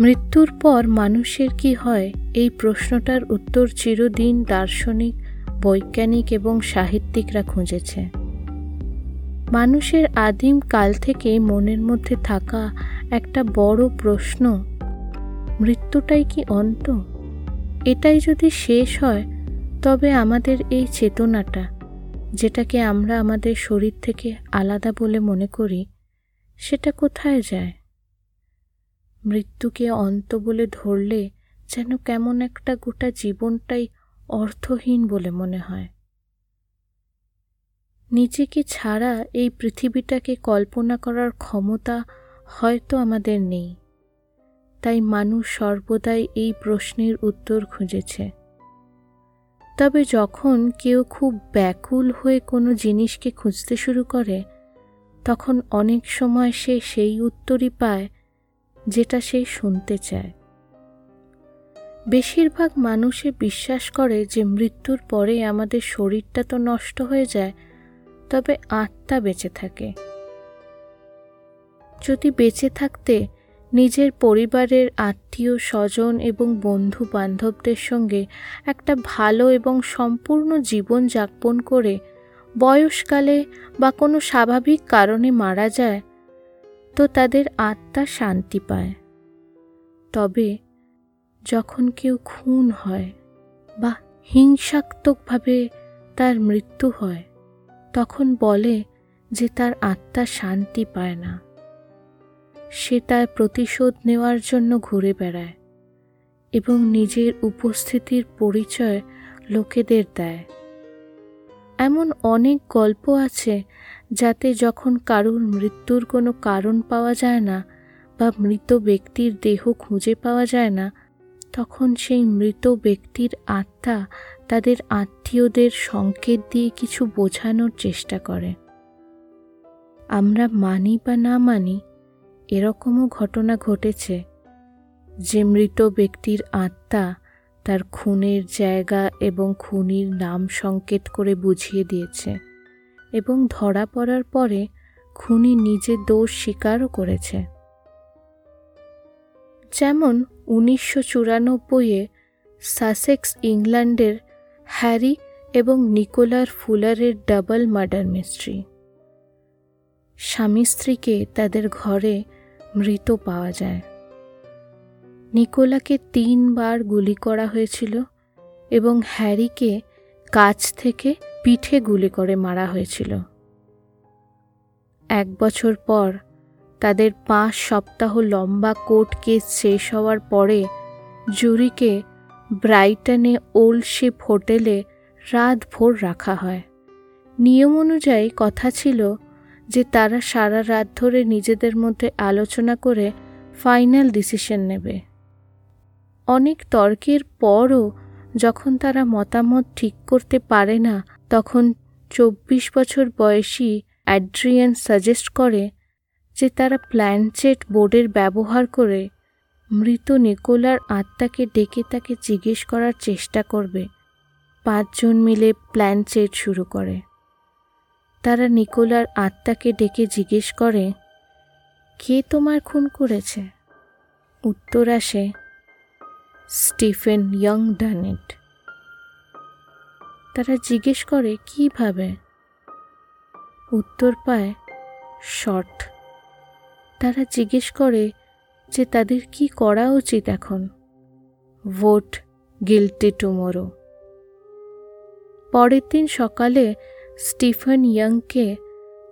মৃত্যুর পর মানুষের কি হয়? এই প্রশ্নটার উত্তর চিরদিন দার্শনিক, বৈজ্ঞানিক এবং সাহিত্যিকরা খুঁজেছে। মানুষের আদিম কাল থেকে মনের মধ্যে থাকা একটা বড় প্রশ্ন, মৃত্যুটাই কি অন্ত? এটাই যদি শেষ হয়, তবে আমাদের এই চেতনাটা, যেটাকে আমরা আমাদের শরীর থেকে আলাদা বলে মনে করি, সেটা কোথায় যায়? মৃত্যুকে অন্ত বলে ধরলে যেন কেমন একটা গোটা জীবনটাই অর্থহীন বলে মনে হয়। নিজেকে ছাড়া এই পৃথিবীটাকে কল্পনা করার ক্ষমতা হয়তো আমাদের নেই। তাই মানুষ সর্বদাই এই প্রশ্নের উত্তর খুঁজেছে। তবে যখন কেউ খুব ব্যাকুল হয়ে কোনো জিনিসকে খুঁজতে শুরু করে, তখন অনেক সময় সে সেই উত্তরই পায় যেটা সে শুনতে চায়। বেশিরভাগ মানুষে বিশ্বাস করে যে মৃত্যুর পরে আমাদের শরীরটা তো নষ্ট হয়ে যায়, তবে আত্মা বেঁচে থাকে। যদি বেঁচে থাকতে নিজের পরিবারের আত্মীয় স্বজন এবং বন্ধু বান্ধবদের সঙ্গে একটা ভালো এবং সম্পূর্ণ জীবন যাপন করে বয়সকালে বা কোনো স্বাভাবিক কারণে মারা যায় তো তাদের আত্মা শান্তি পায়। তবে যখন কেউ খুন হয় বা হিংসাত্মকভাবে তার মৃত্যু হয়, তখন বলে যে তার আত্মা শান্তি পায় না। সে তার প্রতিশোধ নেওয়ার জন্য ঘুরে বেড়ায় এবং নিজের উপস্থিতির পরিচয় লোকেদের দেয়। এমন অনেক গল্প আছে যাতে যখন কারুর মৃত্যুর কোনো কারণ পাওয়া যায় না বা মৃত ব্যক্তির দেহ খুঁজে পাওয়া যায় না, তখন সেই মৃত ব্যক্তির আত্মা তাদের আত্মীয়দের সংকেত দিয়ে কিছু বোঝানোর চেষ্টা করে। আমরা মানি বা না মানি, এরকমও ঘটনা ঘটেছে। যে মৃত ব্যক্তির আত্মা তার খুনের জায়গা এবং খুনির নাম সংকেত করে বুঝিয়ে দিয়েছে। এবং ধরা পড়ার পরে খুনি নিজে দোষ স্বীকারও করেছে। যেমন উনিশশো চুরানব্বইয়ে সাসেক্স ইংল্যান্ডের হ্যারি এবং নিকোলার ফুলারের ডাবল মার্ডার মিস্ট্রি। স্বামী স্ত্রীকে তাদের ঘরে মৃত পাওয়া যায়। নিকোলাকে তিনবার গুলি করা হয়েছিল এবং হ্যারিকে কাছ থেকে পিঠে গুলি করে মারা হয়েছিল। এক বছর পর তাদের পাঁচ সপ্তাহ লম্বা কোর্ট কেস শেষ হওয়ার পরে জুরিকে ব্রাইটনে ওল্ড শিপ হোটেলে রাত ভোর রাখা হয়। নিয়ম অনুযায়ী কথা ছিল যে তারা সারা রাত ধরে নিজেদের মধ্যে আলোচনা করে ফাইনাল ডিসিশন নেবে। অনেক তর্কের পরও যখন তারা মতামত ঠিক করতে পারে না তখন চব্বিশ বছর বয়সী অ্যাড্রিয়ান সাজেস্ট করে যে তারা প্ল্যানচেট বোর্ডের ব্যবহার করে মৃত নিকোলার আত্মাকে ডেকে তাকে জিজ্ঞেস করার চেষ্টা করবে। পাঁচজন মিলে প্ল্যানচেট শুরু করে। তারা নিকোলার আত্মাকে ডেকে জিজ্ঞেস করে, কে তোমার খুন করেছে? উত্তর আসে স্টিফেন ইয়ং ডানেট তারা জিজ্ঞেস করে, কীভাবে? উত্তর পায়, শর্ট। তারা জিজ্ঞেস করে যে, তাদের কি করা উচিত এখন? Vote guilty tomorrow. পরের দিন সকালে স্টিফেন ইয়াংকে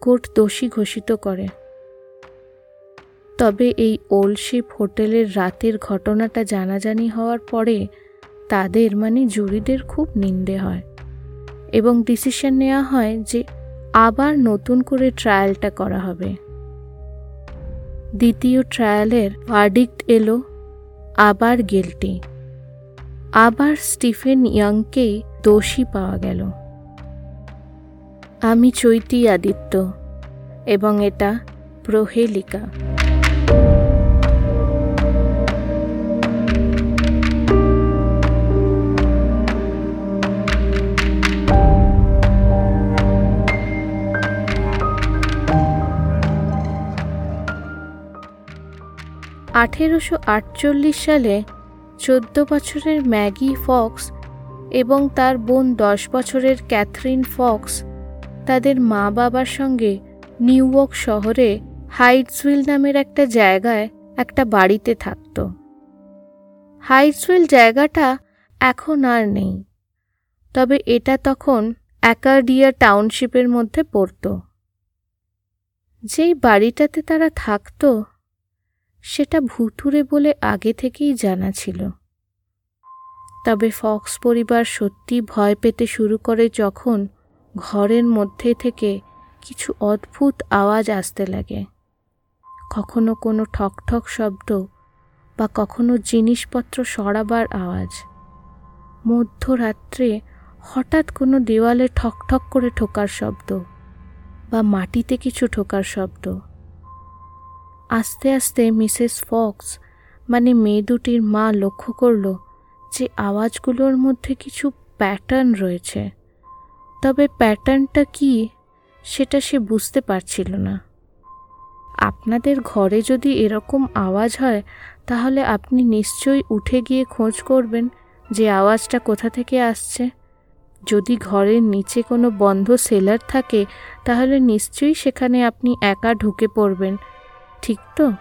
কোর্ট দোষী ঘোষিত করে। তবে এই ওলশিপ হোটেলের রাতের ঘটনাটা জানাজানি হওয়ার পরে তাদের মানে জুরিদের, খুব নিন্দে হয়। এবং ডিসিশন নেওয়া হয় যে আবার নতুন করে ট্রায়ালটা করা হবে। দ্বিতীয় ট্রায়ালের ভার্ডিক্ট এলো, আবার গিলটি আবার স্টিফেন ইয়াংকেই দোষী পাওয়া গেল। আমি চৈতি আদিত্য এবং এটা প্রহেলিকা। আঠেরোশো আটচল্লিশ সালে চোদ্দ বছরের ম্যাগি ফক্স এবং তার বোন দশ বছরের ক্যাথরিন ফক্স তাদের মা বাবার সঙ্গে নিউ ইয়র্ক শহরে হাইটসউইল নামের একটা জায়গায় একটা বাড়িতে থাকত। হাইটসউইল জায়গাটা এখন আর নেই, তবে এটা তখন অ্যাকার্ডিয়া টাউনশিপের মধ্যে পড়ত। যেই বাড়িটাতে তারা থাকত সেটা ভুতুরে বলে আগে থেকেই জানা ছিল। তবে ফক্স পরিবার সত্যি ভয় পেতে শুরু করে যখন ঘরের মধ্যে থেকে কিছু অদ্ভুত আওয়াজ আসতে লাগে। কখনো কোনো ঠক ঠক শব্দ বা কখনো জিনিসপত্র সরাবার আওয়াজ। মধ্যরাত্রে হঠাৎ কোনো দেওয়ালে ঠক ঠক করে ঠোকার শব্দ বা মাটিতে কিছু ঠোকার শব্দ। আস্তে আস্তে মিসেস ফক্স মানে মেয়ে দুটির মা লক্ষ্য করল যে আওয়াজগুলোর মধ্যে কিছু প্যাটার্ন রয়েছে। তবে প্যাটার্নটা কি, সেটা সে বুঝতে পারছিল না। আপনাদের ঘরে যদি এরকম আওয়াজ হয়, তাহলে আপনি নিশ্চয়ই উঠে গিয়ে খোঁজ করবেন যে আওয়াজটা কোথা থেকে আসছে। যদি ঘরের নিচে কোনো বন্ধ সেলার থাকে, তাহলে নিশ্চয়ই সেখানে আপনি একা ঢুকে পড়বেন। ঠিক তো?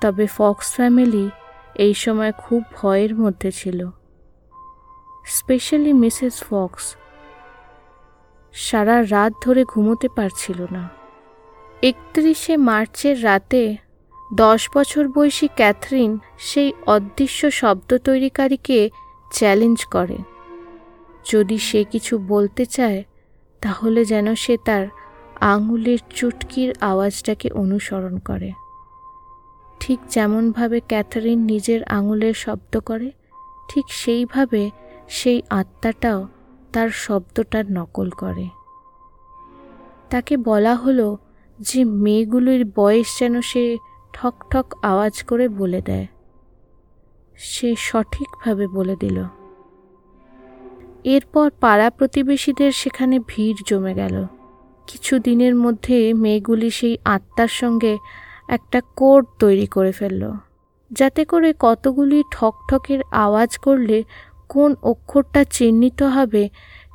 তবে ফক্স ফ্যামিলি এই সময় খুব ভয়ের মধ্যে ছিল। Specially Mrs Fox. সারা রাত ধরে ঘুমোতে পারছিল না। একত্রিশে মার্চের রাতে দশ বছর বয়সী ক্যাথরিন সেই অদৃশ্য শব্দ তৈরিকারীকে চ্যালেঞ্জ করে। যদি সে কিছু বলতে চায়, তাহলে যেন সে তার আঙুলের চুটকির আওয়াজটাকে অনুসরণ করে। ঠিক যেমনভাবে ক্যাথারিন নিজের আঙুলের শব্দ করে, ঠিক সেইভাবে সেই আত্মাটাও তার শব্দটার নকল করে। তাকে বলা হলো যে মেয়েগুলির বয়স যেন সে ঠক ঠক আওয়াজ করে বলে দেয়। সে সঠিকভাবে বলে দিল। এরপর পাড়া প্রতিবেশীদের সেখানে ভিড় জমে গেল। কিছু দিনের মধ্যে মেয়েগুলি সেই আত্মার সঙ্গে একটা কোড তৈরি করে ফেলল। যাতে করে কতগুলি ঠকঠকের আওয়াজ করলে কোন অক্ষরটা চিহ্নিত হবে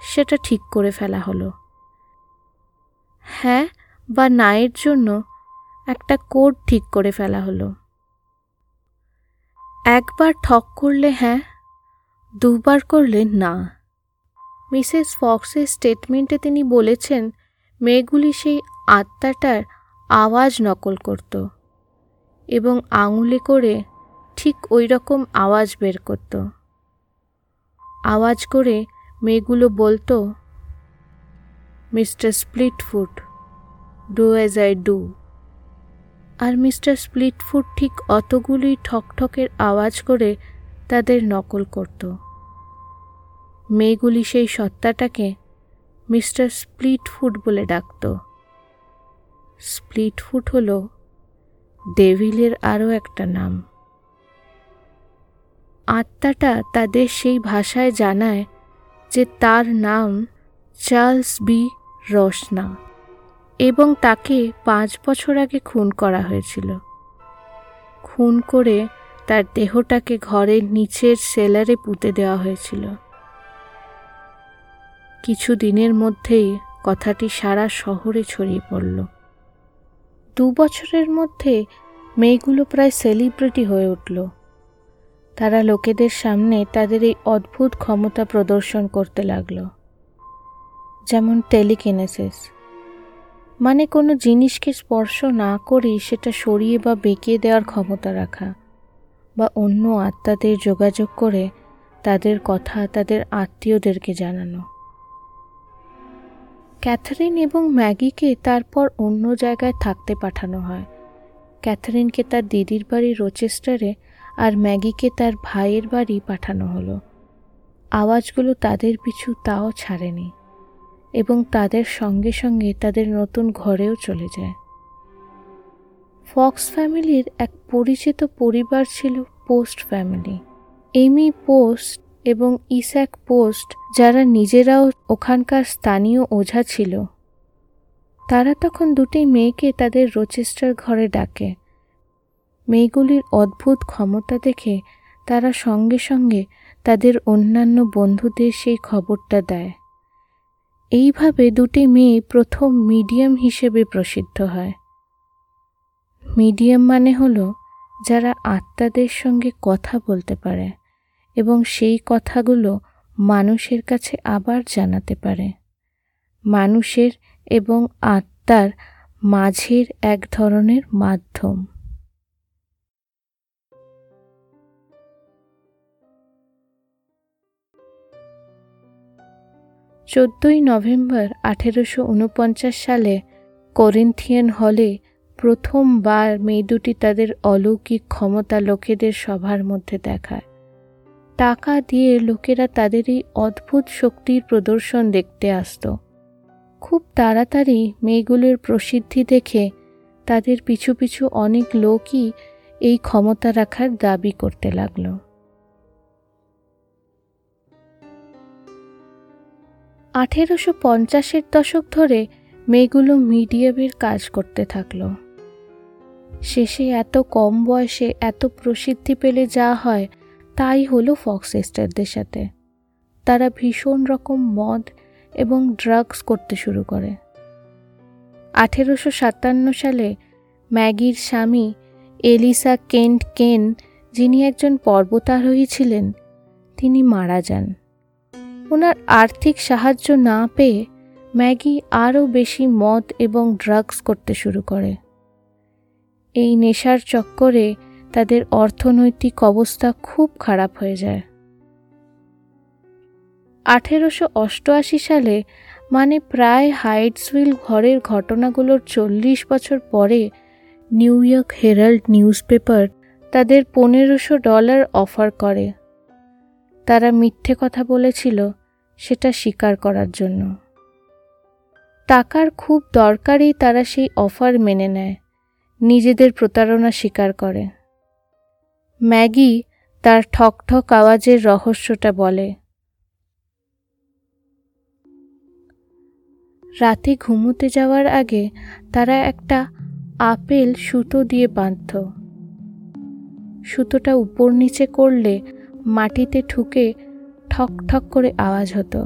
সেটা ঠিক করে ফেলা হলো। হ্যাঁ বা নায়ের জন্য একটা কোড ঠিক করে ফেলা হলো। একবার ঠক করলে হ্যাঁ দুবার করলে না। মিসেস ফক্সের স্টেটমেন্টে তিনি বলেছেন মেয়েগুলি সেই আত্মাটার আওয়াজ নকল করত এবং আঙুলে করে ঠিক ওই রকম আওয়াজ বের করত। আওয়াজ করে মেয়েগুলো বলতো, Mister Splitfoot, do as I do. R mister Splitfoot ঠিক অতগুলি ঠকঠকের আওয়াজ করে তাদের নকল করত। মেয়েগুলি সেই সত্তাটাকে মিস্টার স্প্লিটফুট বলে ডাকত। স্প্লিটফুট হল ডেভিলের আরও একটা নাম। আত্মাটা তাদের সেই ভাষায় জানায় যে তার নাম চার্লস বি রসনা এবং তাকে পাঁচ বছর আগে খুন করা হয়েছিল। খুন করে তার দেহটাকে ঘরের নিচের সেলারে পুঁতে দেওয়া হয়েছিল। কিছু দিনের মধ্যেই কথাটি সারা শহরে ছড়িয়ে পড়ল। দু বছরের মধ্যে মেয়েগুলো প্রায় সেলিব্রিটি হয়ে উঠল। তারা লোকেদের সামনে তাদের এই অদ্ভুত ক্ষমতা প্রদর্শন করতে লাগল। যেমন টেলিকেনেসিস। মানে কোনো জিনিসকে স্পর্শ না করেই সেটা সরিয়ে বা বেঁকিয়ে দেওয়ার ক্ষমতা রাখা বা অন্য আত্মাদের যোগাযোগ করে তাদের কথা, তাদের আত্মীয়দেরকে জানানো। ক্যাথারিন এবং ম্যাগিকে তারপর অন্য জায়গায় থাকতে পাঠানো হয়। ক্যাথারিনকে তার দিদির বাড়ি রোচেস্টারে আর ম্যাগিকে তার ভাইয়ের বাড়ি পাঠানো হলো। আওয়াজগুলো তাদের পিছু তাও ছাড়েনি এবং তাদের সঙ্গে সঙ্গে তাদের নতুন ঘরেও চলে যায়। ফক্স ফ্যামিলির এক পরিচিত পরিবার ছিল পোস্ট ফ্যামিলি। এমি পোস্ট এবং ইস্যাক পোস্ট, যারা নিজেরাও ওখানকার স্থানীয় ওঝা ছিল। তারা তখন দুটি মেয়েকে তাদের রোচেস্টার ঘরে ডাকে। মেয়েগুলির অদ্ভুত ক্ষমতা দেখে তারা সঙ্গে সঙ্গে তাদের অন্যান্য বন্ধুদের সেই খবরটা দেয়। এইভাবে দুটি মেয়ে প্রথম মিডিয়াম হিসেবে প্রসিদ্ধ হয়। মিডিয়াম মানে হলো যারা আত্মাদের সঙ্গে কথা বলতে পারে। এবং সেই কথাগুলো মানুষের কাছে আবার জানাতে পারে। মানুষের এবং আত্মার মাঝের এক ধরনের মাধ্যম। চোদ্দই নভেম্বর আঠেরোশো উনপঞ্চাশ সালে করিন্থিয়ান হলে প্রথমবার মেয়ে দুটি তাদের অলৌকিক ক্ষমতা লোকেদের সভার মধ্যে দেখায়। টাকা দিয়ে লোকেরা তাদের এই অদ্ভুত শক্তির প্রদর্শন দেখতে আসত। খুব তাড়াতাড়ি মেয়েগুলোর প্রসিদ্ধি দেখে তাদের পিছু পিছু অনেক লোকই এই ক্ষমতা রাখার দাবি করতে লাগল। আঠেরোশো পঞ্চাশের দশক ধরে মেয়েগুলো মিডিয়ামের কাজ করতে থাকল। শেষে এত কম বয়সে এত প্রসিদ্ধি পেলে যা হয় তাই হলো ফক্স সিস্টারদের সাথে। তারা ভীষণ রকম মদ এবং ড্রাগস করতে শুরু করে। আঠেরোশো সাতান্ন সালে ম্যাগির স্বামী এলিসা কেন্ট কেন, যিনি একজন পর্বতারোহী ছিলেন, তিনি মারা যান। ওনার আর্থিক সাহায্য না পেয়ে ম্যাগি আরও বেশি মদ এবং ড্রাগস করতে শুরু করে। এই নেশার চক্করে তাদের অর্থনৈতিক অবস্থা খুব খারাপ হয়ে যায়। আঠেরোশো অষ্টআশি সালে মানে প্রায় হাইটসউইল ঘরের ঘটনাগুলোর চল্লিশ বছর পরে, New York Herald newspaper তাদের পনেরোশো ডলার অফার করে। তারা মিথ্যে কথা বলেছিল সেটা স্বীকার করার জন্য। টাকার খুব দরকারই তারা সেই অফার মেনে নেয়, নিজেদের প্রতারণা স্বীকার করে। ম্যাগি তার ঠকঠক আওয়াজের রহস্যটা বলে। রাতে ঘুমোতে যাওয়ার আগে তারা একটা আপেল সুতো দিয়ে বাঁধত। সুতোটা উপর নিচে করলে মাটিতে ঠুকে ঠক ঠক করে আওয়াজ হতো।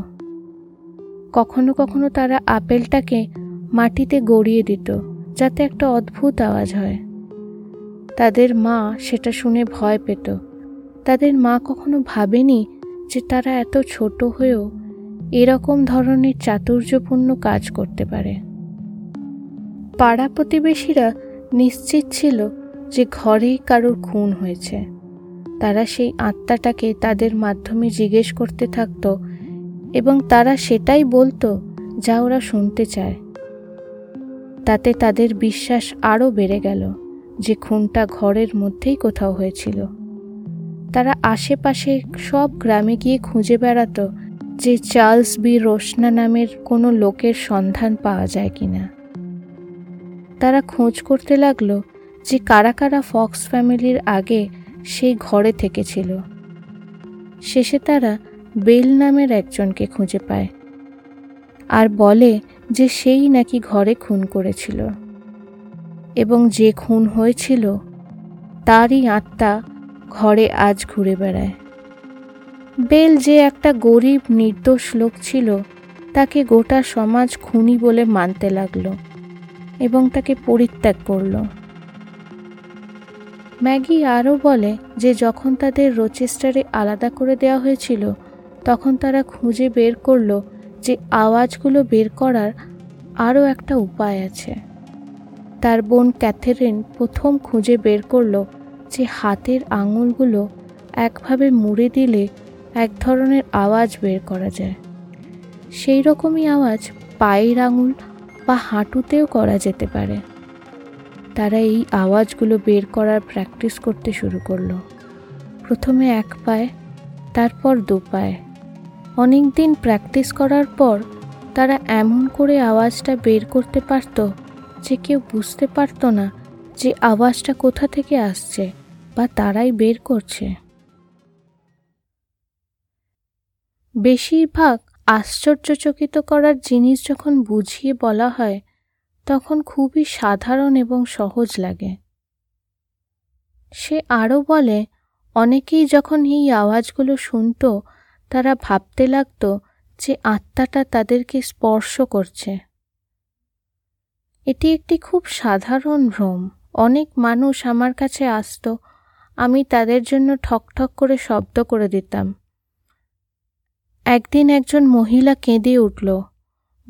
কখনো কখনো তারা আপেলটাকে মাটিতে গড়িয়ে দিত, যাতে একটা অদ্ভুত আওয়াজ হয়। তাদের মা সেটা শুনে ভয় পেত। তাদের মা কখনো ভাবেনি যে তারা এত ছোট হয়েও এরকম ধরনের চাতুর্যপূর্ণ কাজ করতে পারে। পাড়া প্রতিবেশীরা নিশ্চিত ছিল যে ঘরেই কারোর খুন হয়েছে। তারা সেই আত্মাটাকে তাদের মাধ্যমে জিজ্ঞেস করতে থাকত এবং তারা সেটাই বলতো যা ওরা শুনতে চায়। তাতে তাদের বিশ্বাস আরও বেড়ে গেল। যে খুনটা ঘরের মধ্যেই কোথাও হয়েছিল। তারা আশেপাশে সব গ্রামে গিয়ে খুঁজে বেড়াতো যে চার্লস বি রোশনা নামের কোনো লোকের সন্ধান পাওয়া যায় কিনা। তারা খোঁজ করতে লাগল যে কারা কারা ফক্স ফ্যামিলির আগে সেই ঘরে থেকেছিল। শেষে তারা বেল নামের একজনকে খুঁজে পায় আর বলে যে সেই নাকি ঘরে খুন করেছিল। এবং যে খুন হয়েছিল, তারই আত্মা ঘরে আজ ঘুরে বেড়ায়। বেল যে একটা গরিব, নির্দোষ লোক ছিল, তাকে গোটা সমাজ খুনি বলে মানতে লাগল এবং তাকে পরিত্যাগ করল। ম্যাগি আরও বলে যে যখন তাদের রোচেস্টারে আলাদা করে দেওয়া হয়েছিল, তখন তারা খুঁজে বের করল যে আওয়াজগুলো বের করার আরও একটা উপায় আছে। তার বোন ক্যাথেরিন প্রথম খুঁজে বের করল যে হাতের আঙুলগুলো একভাবে মুড়ে দিলে এক ধরনের আওয়াজ বের করা যায়। সেই রকমই আওয়াজ পায়ের আঙুল বা হাঁটুতেও করা যেতে পারে। তারা এই আওয়াজগুলো বের করার প্র্যাকটিস করতে শুরু করল। প্রথমে এক পায়ে, তারপর দু পায়ে। অনেক দিন প্র্যাকটিস করার পর তারা এমন করে আওয়াজটা বের করতে পারত যে কেউ বুঝতে পারত না যে আওয়াজটা কোথা থেকে আসছে বা তারাই বের করছে। বেশিরভাগ আশ্চর্যচকিত করার জিনিস যখন বুঝিয়ে বলা হয়, তখন খুবই সাধারণ এবং সহজ লাগে। সে আরও বলে, অনেকেই যখন এই আওয়াজগুলো শুনত, তারা ভাবতে লাগত যে আত্মাটা তাদেরকে স্পর্শ করছে। এটি একটি খুব সাধারণ ভ্রম অনেক মানুষ আমার কাছে আসত। আমি তাদের জন্য ঠকঠক করে শব্দ করে দিতাম। একদিন একজন মহিলা কেঁদে উঠল।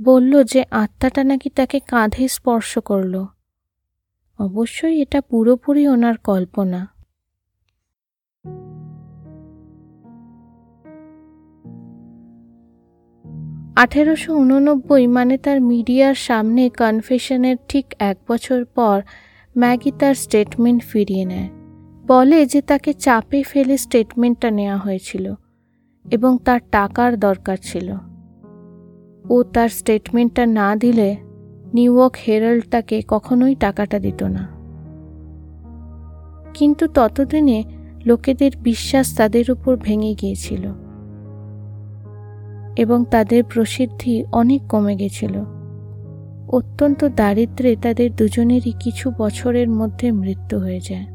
বলল যে আত্মাটা নাকি তাকে কাঁধে স্পর্শ করল। অবশ্যই এটা পুরোপুরি ওনার কল্পনা। আঠেরোশো উননব্বই মানে তার মিডিয়ার সামনে কনফেশনের ঠিক এক বছর পর ম্যাগি তার স্টেটমেন্ট ফিরিয়ে নেয়। বলে যে তাকে চাপে ফেলে স্টেটমেন্টটা নেওয়া হয়েছিল এবং তার টাকার দরকার ছিল। ও তার স্টেটমেন্টটা না দিলে নিউ ইয়র্ক হেরাল্ড তাকে কখনোই টাকাটা দিত না। কিন্তু ততদিনে লোকেদের বিশ্বাস তাদের উপর ভেঙে গিয়েছিল। তাদের প্রসিদ্ধি অনেক কমে গেছিল। অত্যন্ত দারিদ্রে তাদের দুজনেরই কিছু বছরের মধ্যে মৃত্যু হয়ে যায়।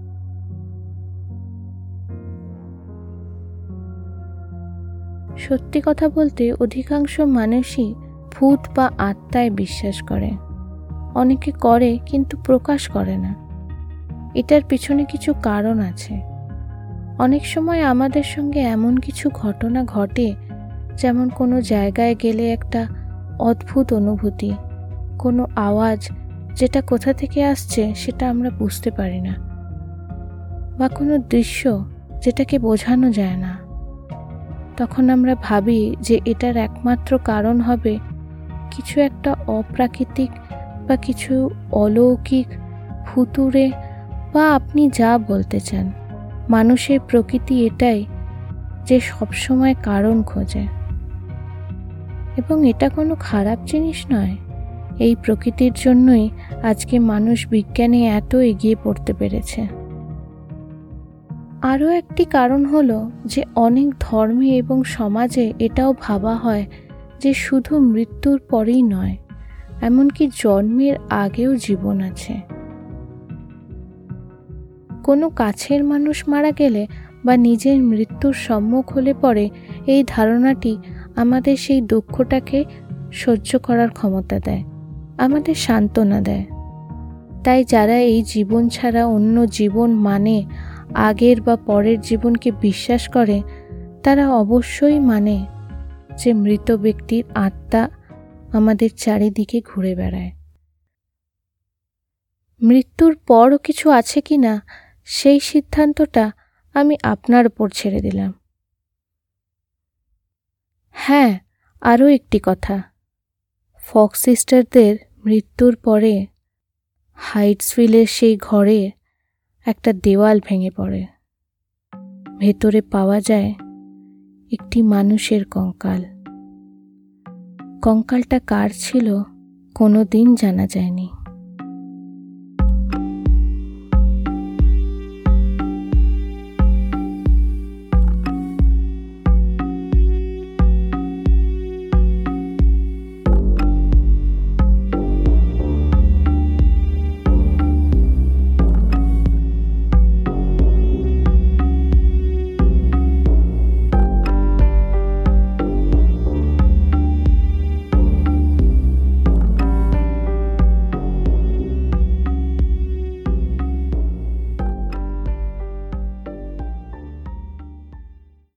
সত্যি কথা বলতে অধিকাংশ মানুষই ভূত বা আত্মায় বিশ্বাস করে। অনেকে করে কিন্তু প্রকাশ করে না। এটার পিছনে কিছু কারণ আছে। অনেক সময় আমাদের সঙ্গে এমন কিছু ঘটনা ঘটে যেমন কোনো জায়গায় গেলে একটা অদ্ভুত অনুভূতি, কোনো আওয়াজ যেটা কোথা থেকে আসছে সেটা আমরা বুঝতে পারি না, বা কোনো দৃশ্য যেটাকে বোঝানো যায় না। তখন আমরা ভাবি যে এটার একমাত্র কারণ হবে কিছু একটা অপ্রাকৃতিক বা কিছু অলৌকিক ফুতুরে বা আপনি যা বলতে চান। মানুষের প্রকৃতি এটাই যে সবসময় কারণ খোঁজে। এবং এটা কোনো খারাপ জিনিস নয়। এই প্রকৃতির জন্যই আজকে মানুষ বিজ্ঞানে এত এগিয়ে পড়তে পেরেছে। আরও একটি কারণ হলো যে অনেক ধর্মে এবং সমাজে এটাও ভাবা হয় যে শুধু মৃত্যুর পরেই নয়, এমনকি জন্মের আগেও জীবন আছে। কোনো কাছের মানুষ মারা গেলে বা নিজের মৃত্যুর সম্মুখ হলে পরে এই ধারণাটি আমাদের সেই দুঃখটাকে সহ্য করার ক্ষমতা দেয়, আমাদের সান্ত্বনা দেয়। তাই যারা এই জীবন ছাড়া অন্য জীবন মানে আগের বা পরের জীবনকে বিশ্বাস করে, তারা অবশ্যই মানে যে মৃত ব্যক্তির আত্মা আমাদের চারিদিকে ঘুরে বেড়ায়। মৃত্যুর পরও কিছু আছে কি না সেই সিদ্ধান্তটা আমি আপনার ওপর ছেড়ে দিলাম। হ্যাঁ আরও একটি কথা। ফক্স সিস্টারদের মৃত্যুর পরে হাইটসভিলের সেই ঘরে একটা দেওয়াল ভেঙে পড়ে। ভেতরে পাওয়া যায় একটি মানুষের কঙ্কাল। কঙ্কালটা কার ছিল কোনো দিন জানা যায়নি।